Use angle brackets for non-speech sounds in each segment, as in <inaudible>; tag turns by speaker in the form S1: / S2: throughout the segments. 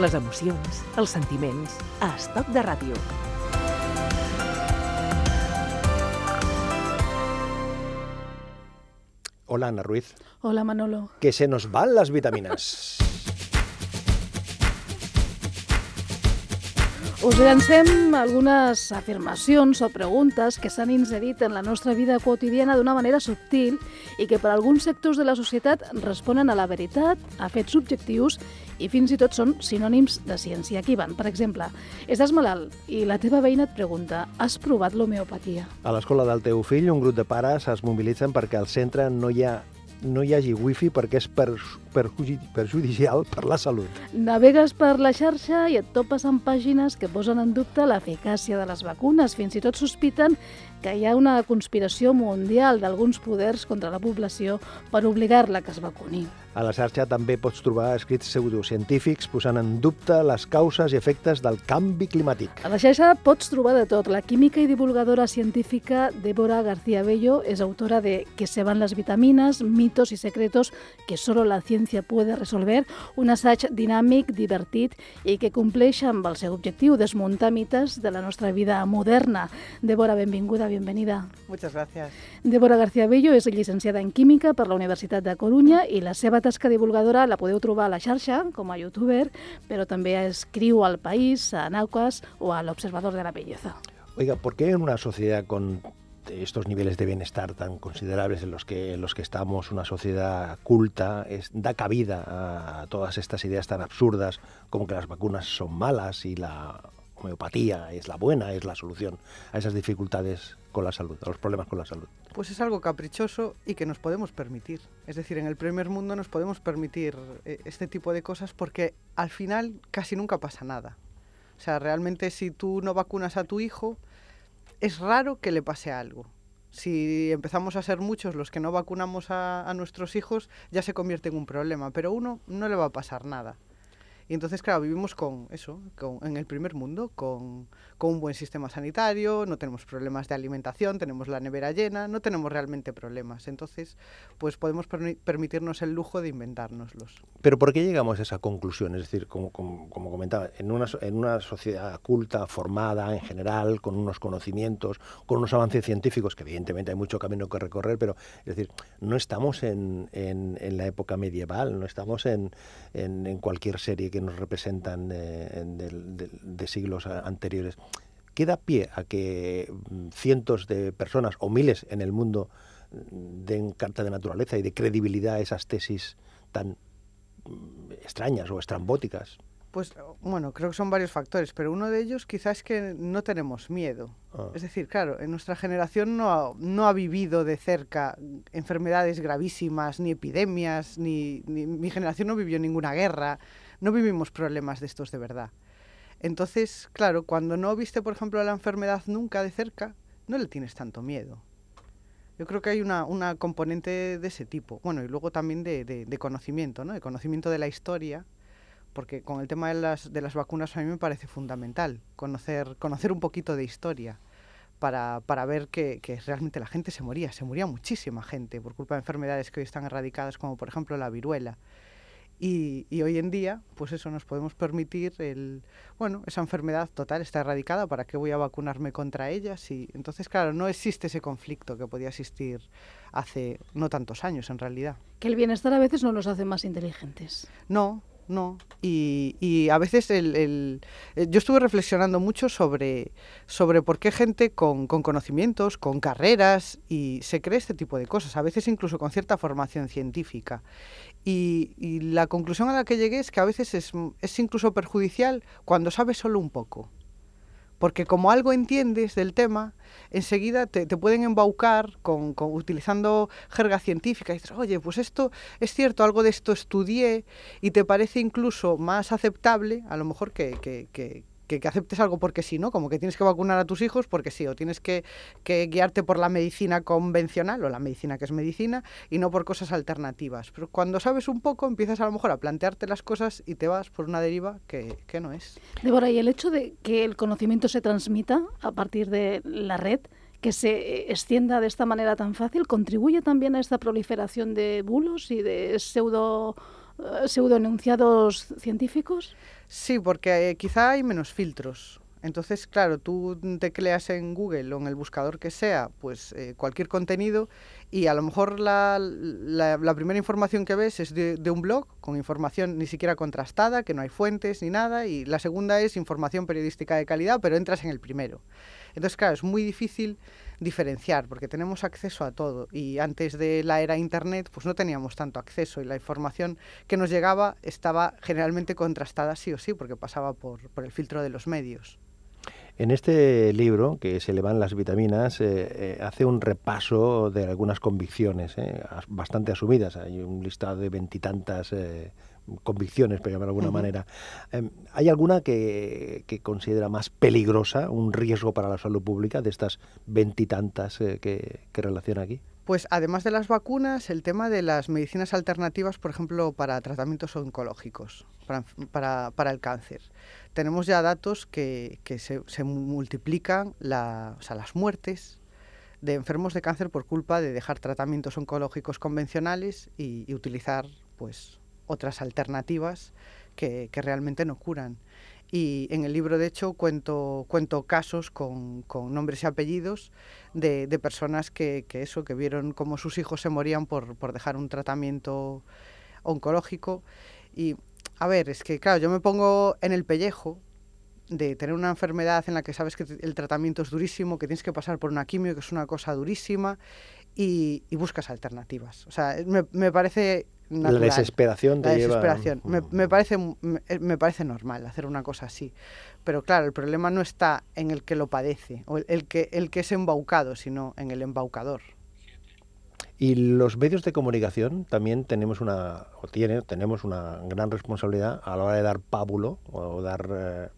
S1: les emocions, els sentiments, a Estoc de Ràdio.
S2: Hola, Ana Ruiz.
S3: Hola, Manolo.
S2: Que se nos van las vitaminas. <laughs>
S3: Us llancem algunes afirmacions o preguntes que s'han inserit en la nostra vida quotidiana d'una manera subtil i que per alguns sectors de la societat responen a la veritat, a fets subjectius i fins i tot són sinònims de ciència. Aquí van, per exemple, estàs malalt i la teva veïna et pregunta has provat l'homeopatia?
S2: A l'escola del teu fill, un grup de pares es mobilitzen perquè al centre no hi ha no hi hagi wifi perquè és per, per, perjudicial per la salut.
S3: Navegues per la xarxa i et topes amb pàgines que posen en dubte l'eficàcia de les vacunes. Fins i tot sospiten que hi ha una conspiració mundial d'alguns poders contra la població per obligar-la que es vacuni.
S2: A la xarxa també pots trobar escrits pseudocientífics posant en dubte les causes i efectes del canvi climàtic.
S3: A la xarxa pots trobar de tot. La química i divulgadora científica Débora García Bello és autora de Que se van las vitaminas, mitos y secretos que solo la ciència puede resolver, un assaig dinàmic, divertit i que compleix amb el seu objectiu, desmuntar mites de la nostra vida moderna. Débora, benvinguda, bienvenida.
S4: Muchas gracias.
S3: Débora García Bello és llicenciada en Química per la Universitat de Coruña i la seva tasca divulgadora la podeu trobar a la xarxa com a youtuber, però també escriu al País, a Naucas o a l'Observador de la Belleza.
S2: Oiga, ¿por qué en una sociedad con estos niveles de bienestar tan considerables en los que, en los que estamos, una sociedad culta, es, da cabida a todas estas ideas tan absurdas como que las vacunas son malas y la homeopatía es la buena, es la solución a esas dificultades con la salud, a los problemas con la salud?
S4: Pues es algo caprichoso y que nos podemos permitir. Es decir, en el primer mundo nos podemos permitir eh, este tipo de cosas porque al final casi nunca pasa nada. O sea, realmente si tú no vacunas a tu hijo, es raro que le pase algo. Si empezamos a ser muchos los que no vacunamos a, a nuestros hijos, ya se convierte en un problema, pero uno no le va a pasar nada. Y entonces, claro, vivimos con eso, con, en el primer mundo, con, con, un buen sistema sanitario, no tenemos problemas de alimentación, tenemos la nevera llena, no tenemos realmente problemas. Entonces, pues podemos per permitirnos el lujo de inventárnoslos.
S2: Pero ¿por qué llegamos a esa conclusión? Es decir, como, como, como comentaba, en una, en una sociedad culta, formada en general, con unos conocimientos, con unos avances científicos, que evidentemente hay mucho camino que recorrer, pero es decir, no estamos en, en, en la época medieval, no estamos en, en cualquier serie que nos representan de, de, de, de, siglos anteriores, ¿qué da pie a que cientos de personas o miles en el mundo den carta de naturaleza y de credibilidad a esas tesis tan extrañas o estrambóticas?
S4: Pues bueno, creo que son varios factores, pero uno de ellos quizás es que no tenemos miedo. Ah. Es decir, claro, en nuestra generación no ha, no ha vivido de cerca enfermedades gravísimas, ni epidemias, ni, ni mi generación no vivió ninguna guerra, no vivimos problemas de estos de verdad. Entonces, claro, cuando no viste, por ejemplo, la enfermedad nunca de cerca, no le tienes tanto miedo. Yo creo que hay una, una componente de ese tipo. Bueno, y luego también de, de, conocimiento, ¿no? De conocimiento de la historia, porque con el tema de las, de las vacunas a mí me parece fundamental conocer, conocer un poquito de historia para, para ver que, que, realmente la gente se moría, se moría muchísima gente por culpa de enfermedades que hoy están erradicadas, como por ejemplo la viruela. Y, y, hoy en día, pues eso, nos podemos permitir el, bueno, esa enfermedad total está erradicada, ¿para qué voy a vacunarme contra ella? Y entonces, claro, no existe ese conflicto que podía existir hace no tantos años en realidad.
S3: Que el bienestar a veces no nos hace más inteligentes.
S4: No, no. Y, y a veces el, el, el, yo estuve reflexionando mucho sobre, sobre por qué gente con, con, conocimientos, con carreras, y se cree este tipo de cosas, a veces incluso con cierta formación científica. Y, y la conclusión a la que llegué es que a veces es, es incluso perjudicial cuando sabes solo un poco porque como algo entiendes del tema, enseguida te, te pueden embaucar con, con, utilizando jerga científica. Y dices, oye, pues esto es cierto, algo de esto estudié y te parece incluso más aceptable, a lo mejor que, que, que que, que, aceptes algo porque sí, ¿no? Como que tienes que vacunar a tus hijos porque sí, o tienes que, que, guiarte por la medicina convencional o la medicina que es medicina y no por cosas alternativas. Pero cuando sabes un poco empiezas a lo mejor a plantearte las cosas y te vas por una deriva que, que no es.
S3: Débora, ¿y el hecho de que el conocimiento se transmita a partir de la red? que se extienda de esta manera tan fácil, ¿contribuye también a esta proliferación de bulos y de pseudo eh, pseudoenunciados científicos?
S4: Sí, porque eh, quizá hay menos filtros. Entonces, claro, tú tecleas en Google o en el buscador que sea, pues eh, cualquier contenido y a lo mejor la, la, primera información que ves es de, de, un blog con información ni siquiera contrastada, que no hay fuentes ni nada, y la segunda es información periodística de calidad, pero entras en el primero. Entonces, claro, es muy difícil diferenciar porque tenemos acceso a todo y antes de la era Internet pues no teníamos tanto acceso y la información que nos llegaba estaba generalmente contrastada sí o sí porque pasaba por, por el filtro de los medios.
S2: En este libro, que se le van las vitaminas, eh, eh, hace un repaso de algunas convicciones, eh, bastante asumidas. Hay un listado de veintitantas convicciones, por llamarlo de alguna manera. Em, ¿Hay alguna que, considera más peligrosa, un riesgo para la salud pública de estas veintitantas eh, que, que relaciona aquí?
S4: Pues además de las vacunas, el tema de las medicinas alternativas, por ejemplo, para tratamientos oncológicos, para, para, el cáncer. Tenemos ya datos que, que se, se, multiplican la, o sea, las muertes de enfermos de cáncer por culpa de dejar tratamientos oncológicos convencionales y, y utilizar pues otras alternativas que, que, realmente no curan. Y en el libro, de hecho, cuento, cuento casos con, con nombres y apellidos de, de personas que, que, eso, que vieron cómo sus hijos se morían por, por dejar un tratamiento oncológico. Y, a ver, es que, claro, yo me pongo en el pellejo de tener una enfermedad en la que sabes que el tratamiento es durísimo, que tienes que pasar por una quimio, que es una cosa durísima, y, y buscas alternativas. O sea, me, me parece
S2: la desesperación
S4: te la desesperación. Me, me, parece, me, me, parece normal hacer una cosa así. Pero claro, el problema no está en el que lo padece o el, el, que, el que es embaucado, sino en el embaucador.
S2: Y los medios de comunicación también tenemos una, o tiene, tenemos una gran responsabilidad a la hora de dar pábulo o dar eh,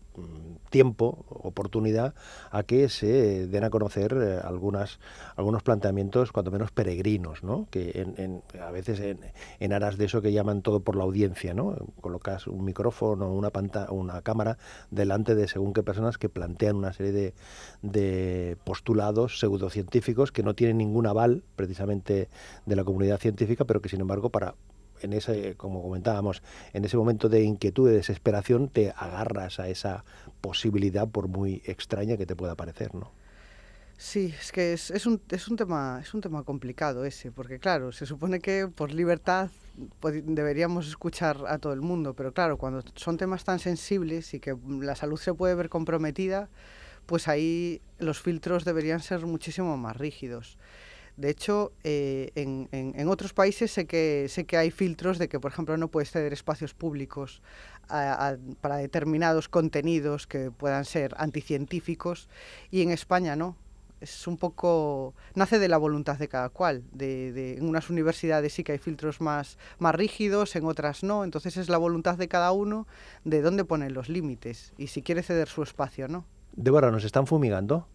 S2: tiempo, oportunidad a que se den a conocer eh, algunas, algunos planteamientos cuanto menos peregrinos, ¿no? que en, en, a veces en, aras de eso que llaman todo por la audiencia, ¿no? colocas un micrófono, una pantalla, una cámara delante de según qué personas que plantean una serie de, de postulados pseudocientíficos que no tienen ningún aval precisamente de la comunidad científica, pero que sin embargo para en ese, como comentábamos, en ese momento de inquietud, de desesperación, te agarras a esa posibilidad, por muy extraña que te pueda parecer, ¿no?
S4: Sí, es que es, es, un, es, un tema, es un tema complicado ese, porque claro, se supone que por libertad deberíamos escuchar a todo el mundo, pero claro, cuando son temas tan sensibles y que la salud se puede ver comprometida, pues ahí los filtros deberían ser muchísimo más rígidos. De hecho, eh, en, en, en, otros países sé que, sé que hay filtros de que, por ejemplo, no puedes ceder espacios públicos a, para determinados contenidos que puedan ser anticientíficos y en España no. Es un poco. nace de la voluntad de cada cual. De, de, en unas universidades sí que hay filtros más, más rígidos, en otras no. Entonces es la voluntad de cada uno de dónde ponen los límites y si quiere ceder su espacio o no.
S2: Débora, ¿nos están fumigando?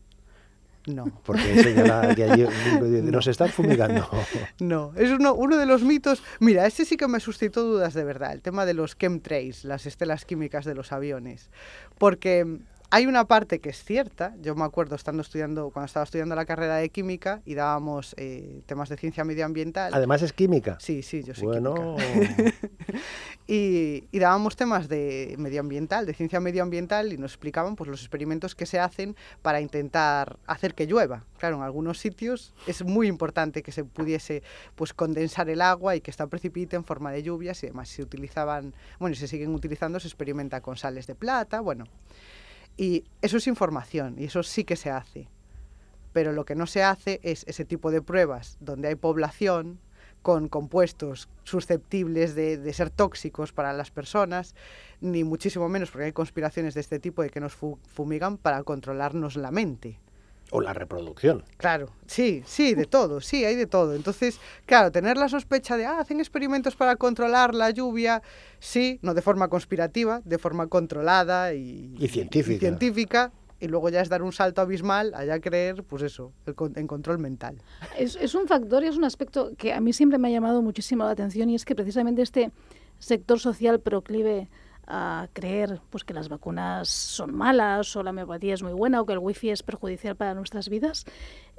S4: No.
S2: Porque señala que allí nos no. están fumigando. <laughs>
S4: No, es uno, uno de los mitos. Mira, este sí que me suscitó dudas de verdad, el tema de los chemtrails, las estelas químicas de los aviones. Porque hay una parte que es cierta. Yo me acuerdo estando estudiando, cuando estaba estudiando la carrera de química y dábamos eh, temas de ciencia medioambiental.
S2: Además es química.
S4: Sí, sí, yo soy
S2: bueno.
S4: química. <laughs> y, y, dábamos temas de medioambiental, de ciencia medioambiental y nos explicaban pues los experimentos que se hacen para intentar hacer que llueva. Claro, en algunos sitios es muy importante que se pudiese pues condensar el agua y que esta precipite en forma de lluvias y demás. Se utilizaban, bueno, y se siguen utilizando, se experimenta con sales de plata, bueno. Y eso es información y eso sí que se hace. Pero lo que no se hace es ese tipo de pruebas donde hay población con compuestos susceptibles de, de, ser tóxicos para las personas, ni muchísimo menos porque hay conspiraciones de este tipo de que nos fumigan para controlarnos la mente.
S2: O la reproducción.
S4: Claro, sí, sí, de todo, sí, hay de todo. Entonces, claro, tener la sospecha de, ah, hacen experimentos para controlar la lluvia, sí, no de forma conspirativa, de forma controlada y,
S2: y científica.
S4: Y científica y luego ya es dar un salto abismal allá creer, pues eso, el, en control mental.
S3: Es, es un factor y es un aspecto que a mí siempre me ha llamado muchísimo la atención y es que precisamente este sector social proclive a creer pues que las vacunas son malas o la homeopatía es muy buena o que el wifi es perjudicial para nuestras vidas.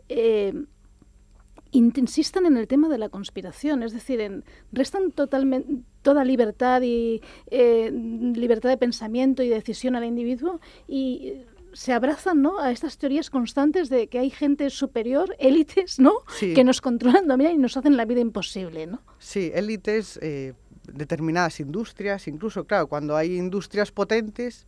S3: Eh, insistan en el tema de la conspiración, es decir, en, restan totalmente toda libertad y eh, libertad de pensamiento y decisión al individuo y se abrazan ¿no? a estas teorías constantes de que hay gente superior, élites, ¿no? que nos controlan, dominan y nos hacen la vida imposible. ¿no?
S4: Sí, élites, eh, determinadas industrias, incluso, claro, cuando hay industrias potentes,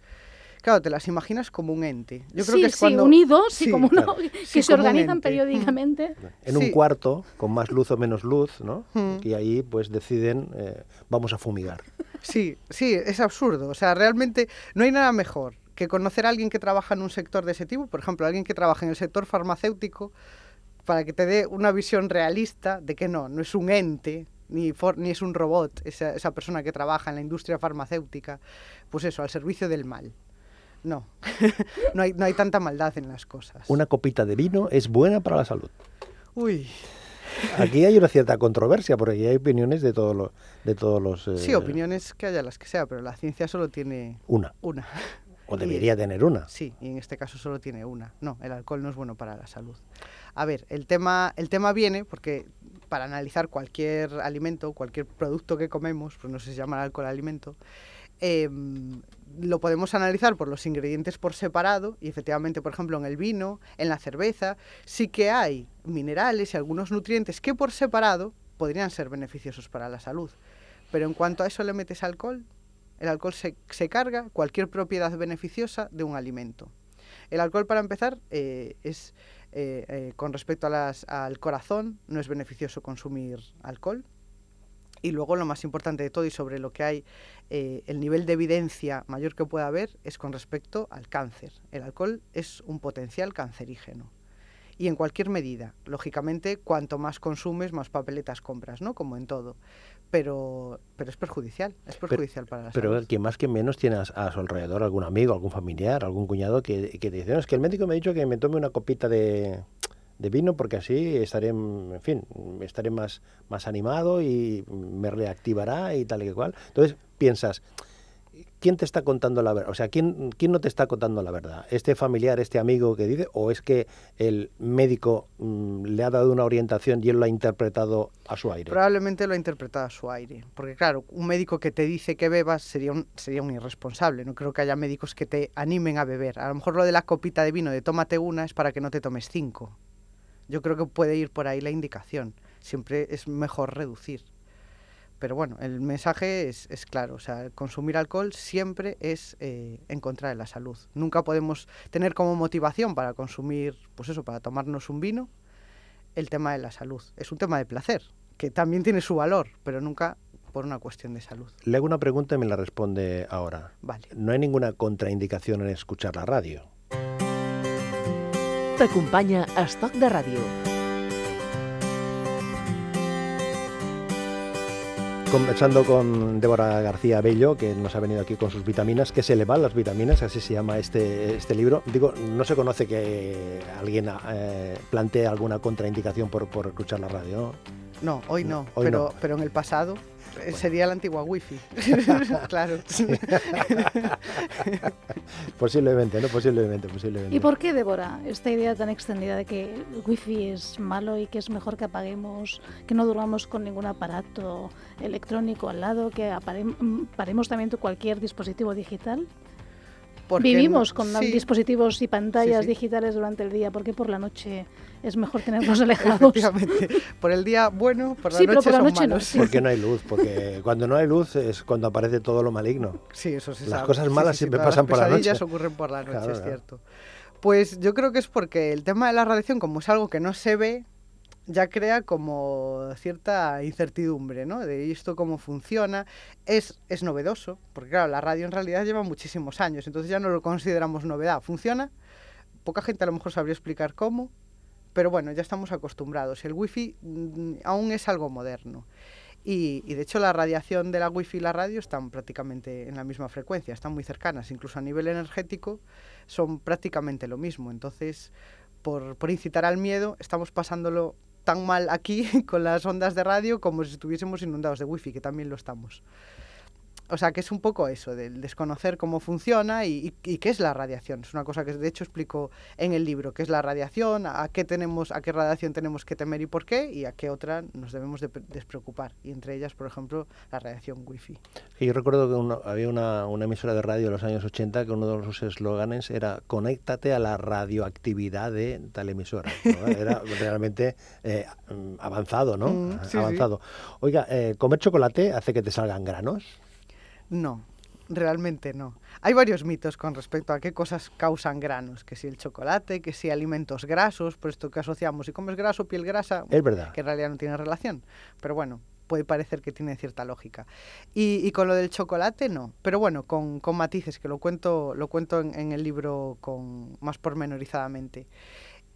S4: claro, te las imaginas como un ente.
S3: Yo creo que es cuando... unidos y como uno, que se organizan periódicamente. <laughs>
S2: En un cuarto, con más luz o menos luz, ¿no? Y ahí pues deciden, eh, vamos a fumigar.
S4: Sí, sí, es absurdo. O sea, realmente no hay nada mejor que conocer a alguien que trabaja en un sector de ese tipo, por ejemplo, alguien que trabaja en el sector farmacéutico, para que te dé una visión realista de que no, no es un ente, ni, ni es un robot, esa, esa persona que trabaja en la industria farmacéutica, pues eso, al servicio del mal. No, <laughs> no, hay, no hay tanta maldad en las cosas.
S2: Una copita de vino es buena para la salud.
S4: Uy.
S2: Aquí hay una cierta controversia, porque hay opiniones de, todo lo, de todos los...
S4: Eh, sí, opiniones que haya las que sea, pero la ciencia solo tiene...
S2: Una.
S4: Una.
S2: O debería tener una.
S4: Sí, y en este caso solo tiene una. No, el alcohol no es bueno para la salud. A ver, el tema, el tema viene porque para analizar cualquier alimento, cualquier producto que comemos, pues no sé si se llama alcohol alimento, em, lo podemos analizar por los ingredientes por separado y efectivamente, por ejemplo, en el vino, en la cerveza, sí que hay minerales y algunos nutrientes que por separado podrían ser beneficiosos para la salud. Pero en cuanto a eso le metes alcohol, el alcohol se, carga cualquier propiedad beneficiosa de un alimento. El alcohol, para empezar, eh, es eh, eh, con respecto al corazón, no es beneficioso consumir alcohol. Y luego lo más importante de todo y sobre lo que hay, eh, el nivel de evidencia mayor que pueda haber es con respecto al cáncer. El alcohol es un potencial cancerígeno. Y en cualquier medida, lógicamente, cuanto más consumes, más papeletas compras, ¿no? Como en todo. Pero, pero es perjudicial, es perjudicial para la
S2: pero
S4: salud.
S2: Pero más que menos tiene a, su alrededor algún amigo, algún familiar, algún cuñado que, que te dice, no, es que el médico me ha dicho que me tome una copita de, de vino porque así estaré, en fin, estaré más, más animado y me reactivará y tal y cual. Entonces piensas, ¿quién te está contando la verdad? O sea, ¿quién, ¿quién no te está contando la verdad? ¿Este familiar, este amigo que dice? ¿O es que el médico mm, le ha dado una orientación y él lo ha interpretado a su aire?
S4: Probablemente lo ha interpretado a su aire. Porque claro, un médico que te dice que bebas sería un, sería un irresponsable. No creo que haya médicos que te animen a beber. A lo mejor lo de la copita de vino de tómate una es para que no te tomes cinco. Yo creo que puede ir por ahí la indicación. Siempre es mejor reducir. Pero bueno, el mensaje es, claro, o sea, consumir alcohol siempre es eh, en contra de la salud. Nunca podemos tener como motivación para consumir, pues eso, para tomarnos un vino, el tema de la salud. Es un tema de placer, que también tiene su valor, pero nunca por una cuestión de salud.
S2: Le hago una pregunta y me la responde ahora.
S4: Vale.
S2: No hay ninguna contraindicación en escuchar la radio.
S1: T'acompanya Estoc de Ràdio.
S2: Conversando con Débora García Bello, que nos ha venido aquí con sus vitaminas, que se le van las vitaminas, así se llama este, este libro. Digo, no se conoce que alguien eh, plantee alguna contraindicación por, por escuchar la radio,
S4: ¿no? No, hoy no, pero, pero en el pasado eh, sería la antigua wifi. <laughs> claro. <laughs>
S2: posiblemente, ¿no? Posiblemente, posiblemente.
S3: ¿Y por qué, Débora, esta idea tan extendida de que el wifi es malo y que es mejor que apaguemos, que no durmamos con ningún aparato electrónico al lado, que paremos también cualquier dispositivo digital? Vivimos con dispositivos y pantallas digitales durante el día, porque por la noche es mejor tenerlos <laughs> alejados.
S4: Por el día bueno, por la noche
S3: por
S4: son
S3: No,
S2: Porque no hay luz, porque <laughs> cuando no hay luz es cuando aparece todo lo maligno.
S4: Sí, eso se
S2: Las cosas malas siempre pasan por la noche.
S4: Las ocurren por la noche, es cierto. Pues yo creo que es porque el tema de la radiación, como es algo que no se ve, ya crea como cierta incertidumbre, ¿no? De esto cómo funciona. Es, es novedoso, porque claro, la radio en realidad lleva muchísimos años, entonces ya no lo consideramos novedad. Funciona, poca gente a lo mejor sabría explicar cómo, pero bueno, ya estamos acostumbrados. El wifi mm, aún es algo moderno. Y, y, de hecho la radiación de la wifi y la radio están prácticamente en la misma frecuencia, están muy cercanas, incluso a nivel energético son prácticamente lo mismo. Entonces, por, por incitar al miedo, estamos pasándolo tan mal aquí <laughs> con las ondas de radio como si estuviésemos inundados de wifi, que también lo estamos. O sea, que es un poco eso, del desconocer cómo funciona y, qué es la radiación. Es una cosa que de hecho explico en el libro, qué es la radiación, a qué tenemos, a qué radiación tenemos que temer y por qué, y a qué otra nos debemos de despreocupar. Y entre ellas, por ejemplo, la radiación wifi.
S2: yo recuerdo que había una, emisora de radio en los años 80 que uno de sus eslóganes era conéctate a la radioactividad de tal emisora. <laughs> Era realmente eh, avanzado, ¿no? Mm, avanzado. Oiga, eh, ¿comer chocolate hace que te salgan granos?
S4: No, realmente no. Hay varios mitos con respecto a qué cosas causan granos, que si el chocolate, que si alimentos grasos, por esto que asociamos, si comes graso, piel grasa,
S2: es verdad.
S4: que en realidad no tiene relación. Pero bueno, puede parecer que tiene cierta lógica. Y, con lo del chocolate, no. Pero bueno, con, matices, que lo cuento, lo cuento en, el libro con, más pormenorizadamente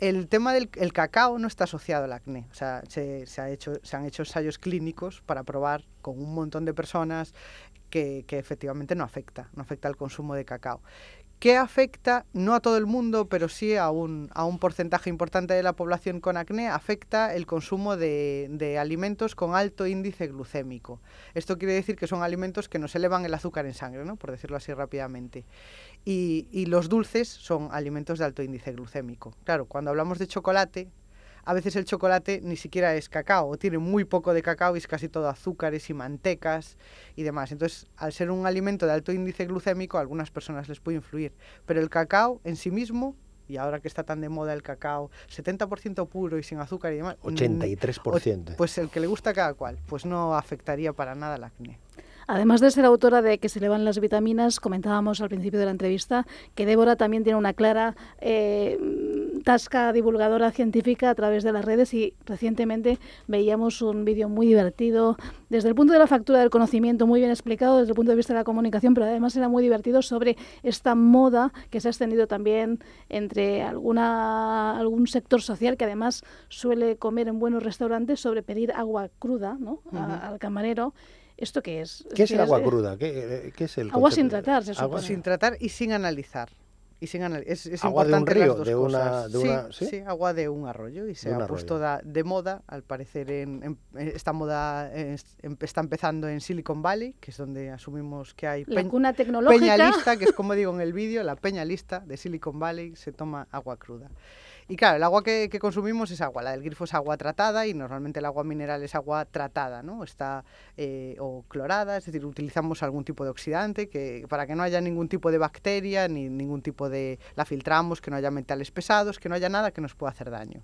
S4: el tema del cacao no está asociado al acné. O sea, se, ha hecho, se han hecho ensayos clínicos para probar con un montón de personas que, efectivamente no afecta, no afecta al consumo de cacao. ¿Qué afecta? No a todo el mundo, pero sí a un, a un porcentaje importante de la población con acné, afecta el consumo de, alimentos con alto índice glucémico. Esto quiere decir que son alimentos que nos elevan el azúcar en sangre, ¿no? por decirlo así rápidamente. Y, y los dulces son alimentos de alto índice glucémico. Claro, cuando hablamos de chocolate, a veces el chocolate ni siquiera es cacao, tiene muy poco de cacao y es casi todo azúcares y mantecas y demás. Entonces, al ser un alimento de alto índice glucémico, a algunas personas les puede influir. Pero el cacao en sí mismo y ahora que está tan de moda el cacao, 70% puro y sin azúcar y demás.
S2: 83%.
S4: Pues el que le gusta cada cual, pues no afectaría para nada al acné.
S3: Además de ser autora de Que se elevan las vitaminas, comentábamos al principio de la entrevista que Débora también tiene una clara eh, tasca divulgadora científica a través de las redes y recientemente veíamos un vídeo muy divertido desde el punto de la factura del conocimiento, muy bien explicado desde el punto de vista de la comunicación, pero además era muy divertido sobre esta moda que se ha extendido también entre alguna, algún sector social que además suele comer en buenos restaurantes sobre pedir agua cruda ¿no? al camarero ¿Esto qué es?
S2: ¿Qué es el agua cruda? ¿Qué, es el
S3: Agua sin tratar,
S4: Agua sin tratar y sin analizar. Y sin es, es
S2: agua
S4: importante
S2: de un
S4: río,
S2: de una,
S4: de sí, ¿sí? agua de un arroyo y se ha puesto de moda, al parecer en, esta moda está empezando en Silicon Valley, que es donde asumimos que hay
S3: la cuna tecnológica.
S4: peña lista, que es como digo en el vídeo, la peña lista de Silicon Valley se toma agua cruda. Y claro, el agua que, consumimos es agua, la del grifo es agua tratada y normalmente el agua mineral es agua tratada, ¿no? Está eh, o clorada, es decir, utilizamos algún tipo de oxidante que para que no haya ningún tipo de bacteria ni ningún tipo de la filtramos, que no haya metales pesados, que no haya nada que nos pueda hacer daño.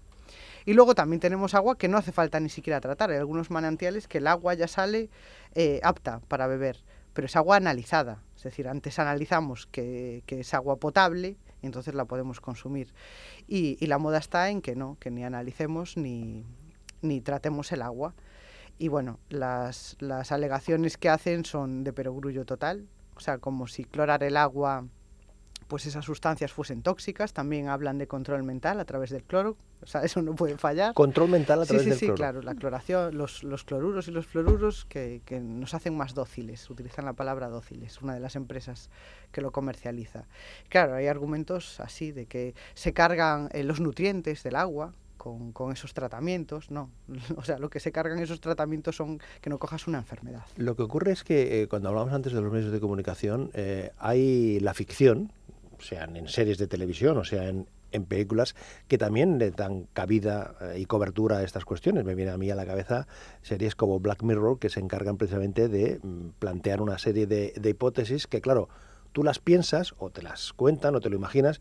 S4: Y luego también tenemos agua que no hace falta ni siquiera tratar. Hay algunos manantiales que el agua ya sale eh, apta para beber, pero es agua analizada. Es decir, antes analizamos que, que es agua potable y entonces la podemos consumir. Y, la moda está en que no, que ni analicemos ni, ni tratemos el agua. Y bueno, las, las alegaciones que hacen son de perogrullo total, o sea, como si clorar el agua pues esas sustancias fuesen tóxicas. También hablan de control mental a través del cloro. O sea, <laughs> eso no puede fallar.
S2: Control mental a través
S4: sí,
S2: del
S4: sí,
S2: cloro.
S4: Sí, claro. La cloración, los, los cloruros y los fluoruros que, que, nos hacen más dóciles. Utilizan la palabra dóciles, una de las empresas que lo comercializa. Claro, hay argumentos así de que se cargan eh, los nutrientes del agua, con, con, esos tratamientos, no. <laughs> O sea, lo que se cargan esos tratamientos son que no cojas una enfermedad.
S2: Lo que ocurre es que eh, cuando hablamos antes de los medios de comunicación, eh, hay la ficción, sean en series de televisión o sea en, películas que también le dan cabida eh, y cobertura a estas cuestiones. Me viene a mí a la cabeza series como Black Mirror que se encargan precisamente de mm, plantear una serie de, de hipótesis que, claro, tú las piensas o te las cuentan o te lo imaginas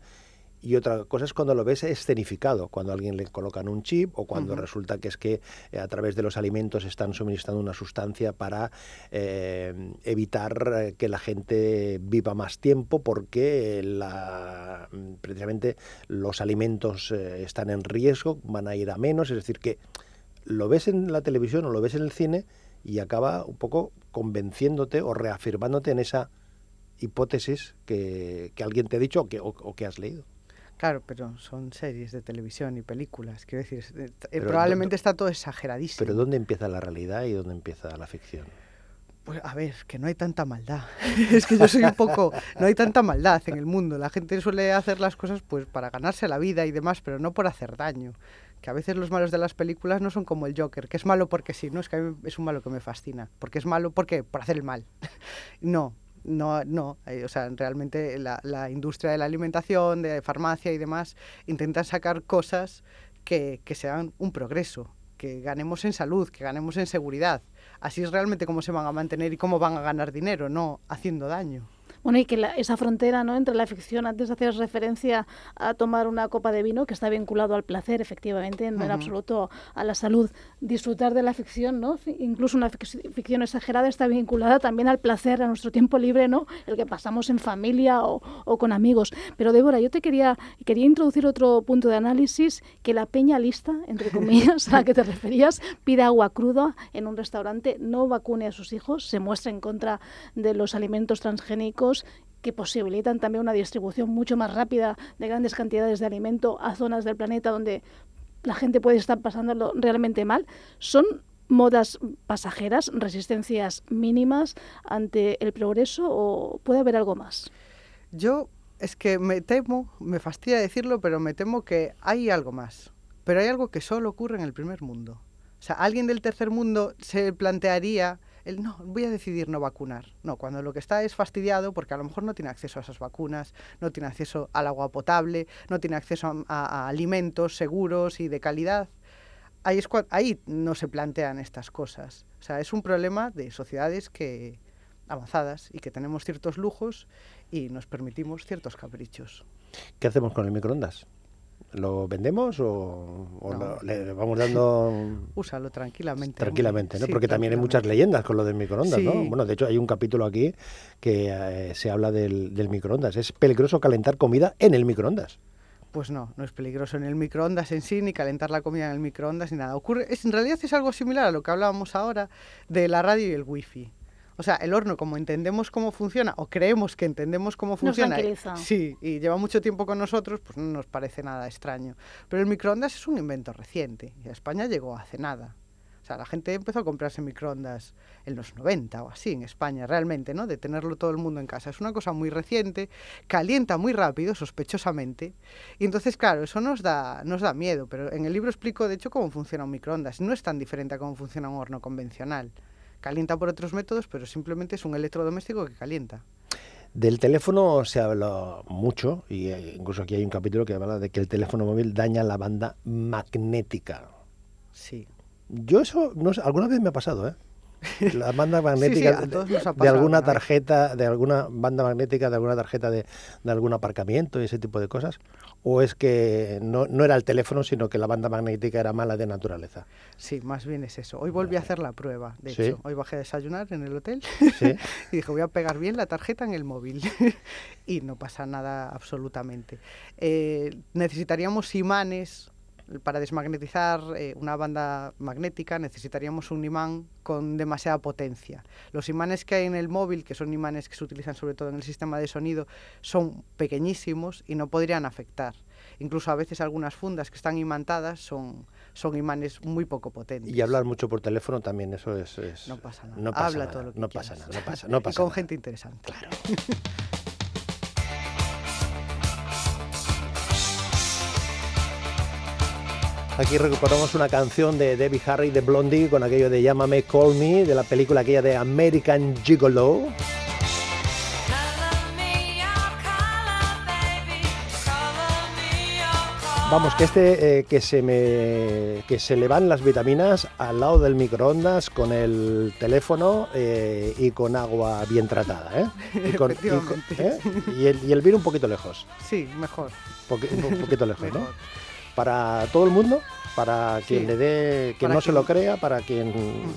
S2: y otra cosa es cuando lo ves escenificado, cuando a alguien le colocan un chip o cuando resulta que es que eh, a través de los alimentos están suministrando una sustancia para eh, evitar eh, que la gente viva más tiempo porque la, precisamente los alimentos están en riesgo, van a ir a menos, es decir, que lo ves en la televisión o lo ves en el cine y acaba un poco convenciéndote o reafirmándote en esa hipótesis que, alguien te ha dicho que, o que has leído.
S4: Claro, pero son series de televisión y películas. Quiero decir, eh, probablemente está todo exageradísimo.
S2: Pero ¿dónde empieza la realidad y dónde empieza la ficción?
S4: Pues a ver, que no hay tanta maldad. <laughs> es que yo soy un poco... No hay tanta maldad en el mundo. La gente suele hacer las cosas pues para ganarse la vida y demás, pero no por hacer daño. que a veces los malos de las películas no son como el Joker, que es malo porque sí, no es que a mí es un malo que me fascina, porque es malo porque por hacer el mal. <laughs> no, no, no, eh, o sea, realmente la, la, industria de la alimentación, de farmacia y demás intentan sacar cosas que, que sean un progreso, que ganemos en salud, que ganemos en seguridad. Así es realmente cómo se van a mantener y cómo van a ganar dinero, no haciendo daño.
S3: Bueno, y que esa frontera ¿no? entre la ficción, antes hacías referencia a tomar una copa de vino, que está vinculado al placer, efectivamente, no en absoluto a la salud. Disfrutar de la ficción, ¿no? incluso una ficción exagerada, está vinculada también al placer, a nuestro tiempo libre, ¿no? el que pasamos en familia o, o con amigos. Pero Débora, yo te quería, quería introducir otro punto de análisis, que la peña lista, entre <laughs> comillas, a la que te referías, pida agua cruda en un restaurante, no vacune a sus hijos, se muestra en contra de los alimentos transgénicos que posibilitan también una distribución mucho más rápida de grandes cantidades de alimento a zonas del planeta donde la gente puede estar pasándolo realmente mal, son modas pasajeras, resistencias mínimas ante el progreso o puede haber algo más?
S4: Yo es que me temo, me fastidia decirlo, pero me temo que hay algo más. Pero hay algo que solo ocurre en el primer mundo. O sea, alguien del tercer mundo se plantearía no, voy a decidir no vacunar. No, cuando lo que está es fastidiado porque a lo mejor no tiene acceso a esas vacunas, no tiene acceso al agua potable, no tiene acceso a, alimentos seguros y de calidad. Ahí, ahí no se plantean estas cosas. O sea, es un problema de sociedades que avanzadas y que tenemos ciertos lujos y nos permitimos ciertos caprichos.
S2: ¿Qué hacemos con el microondas? ¿Lo vendemos o, le vamos dando...? <laughs>
S4: Úsalo tranquilamente.
S2: Tranquilamente, ¿no? Porque también hay muchas leyendas con lo del microondas, ¿no? Bueno, de hecho hay un capítulo aquí que eh, se habla del, del microondas. ¿Es peligroso calentar comida en el microondas?
S4: Pues no, no es peligroso en el microondas en sí, ni calentar la comida en el microondas, ni nada. Ocurre, es, en realidad es algo similar a lo que hablábamos ahora de la radio y el wifi. O sea, el horno, como entendemos cómo funciona, o creemos que entendemos cómo funciona, sí, y lleva mucho tiempo con nosotros, pues no nos parece nada extraño. Pero el microondas es un invento reciente, y a España llegó hace nada. O sea, la gente empezó a comprarse microondas en los 90 o así en España, realmente, ¿no? De tenerlo todo el mundo en casa. Es una cosa muy reciente, calienta muy rápido, sospechosamente. Y entonces, claro, eso nos da, nos da miedo. Pero en el libro explico, de hecho, cómo funciona un microondas. No es tan diferente a cómo funciona un horno convencional calienta por otros métodos, pero simplemente es un electrodoméstico que calienta.
S2: Del teléfono se habla mucho, y eh, incluso aquí hay un capítulo que habla de que el teléfono móvil daña la banda magnética.
S4: Sí.
S2: Yo eso, no alguna vez me ha pasado, ¿eh? <laughs> la banda magnética de, alguna tarjeta, de alguna banda magnética, de alguna tarjeta de, algún aparcamiento y ese tipo de cosas? ¿O es que no, era el teléfono, sino que la banda magnética era mala de naturaleza?
S4: Sí, más bien es eso. Hoy volví a hacer la prueba, de hecho. Hoy bajé a desayunar en el hotel <laughs> y dije, voy a pegar bien la tarjeta en el móvil. <laughs> y no pasa nada absolutamente. Eh, necesitaríamos imanes para desmagnetizar eh, una banda magnética necesitaríamos un imán con demasiada potencia. Los imanes que hay en el móvil, que son imanes que se utilizan sobre todo en el sistema de sonido, son pequeñísimos y no podrían afectar. Incluso a veces algunas fundas que están imantadas son, son imanes muy poco potentes.
S2: Y hablar mucho por teléfono también, eso es...
S4: no pasa nada. Habla todo lo que
S2: no pasa nada, no pasa, no <laughs> pasa
S4: y con gente interesante.
S2: Claro. <laughs> Aquí recuperamos una canción de Debbie Harry de Blondie con aquello de Llámame Call Me, de la película aquella de American Gigolo. Vamos, que este eh, que se me que se le van las vitaminas al lado del microondas con el teléfono eh, y con agua bien tratada, ¿eh? Y, <laughs> con,
S4: ¿eh?
S2: y, el, y, el, vino un poquito lejos.
S4: Sí, mejor.
S2: un poquito lejos, ¿no? Para todo el mundo, para quien le dé, quien no se lo crea, para quien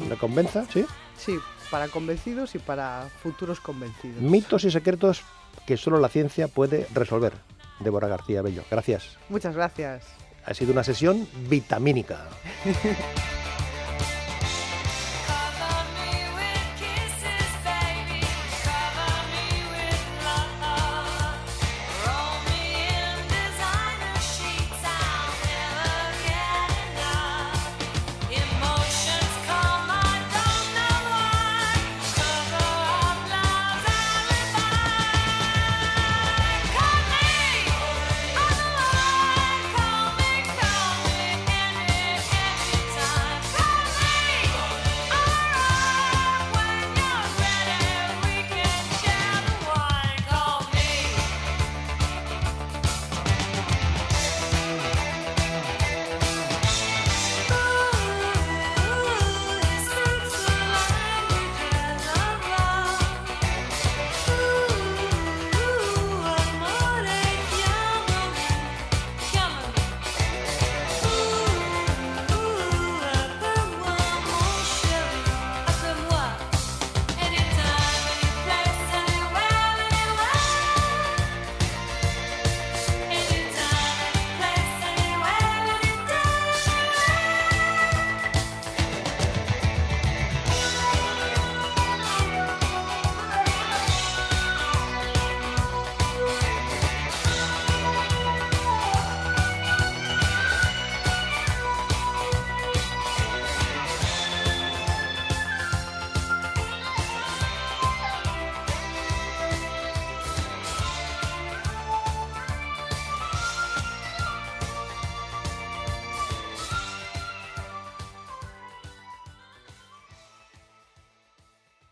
S2: le convenza, ¿sí?
S4: Sí, para convencidos y para futuros convencidos.
S2: Mitos y secretos que solo la ciencia puede resolver. Débora García Bello, gracias.
S4: Muchas gracias.
S2: Ha sido una sesión vitamínica. <laughs>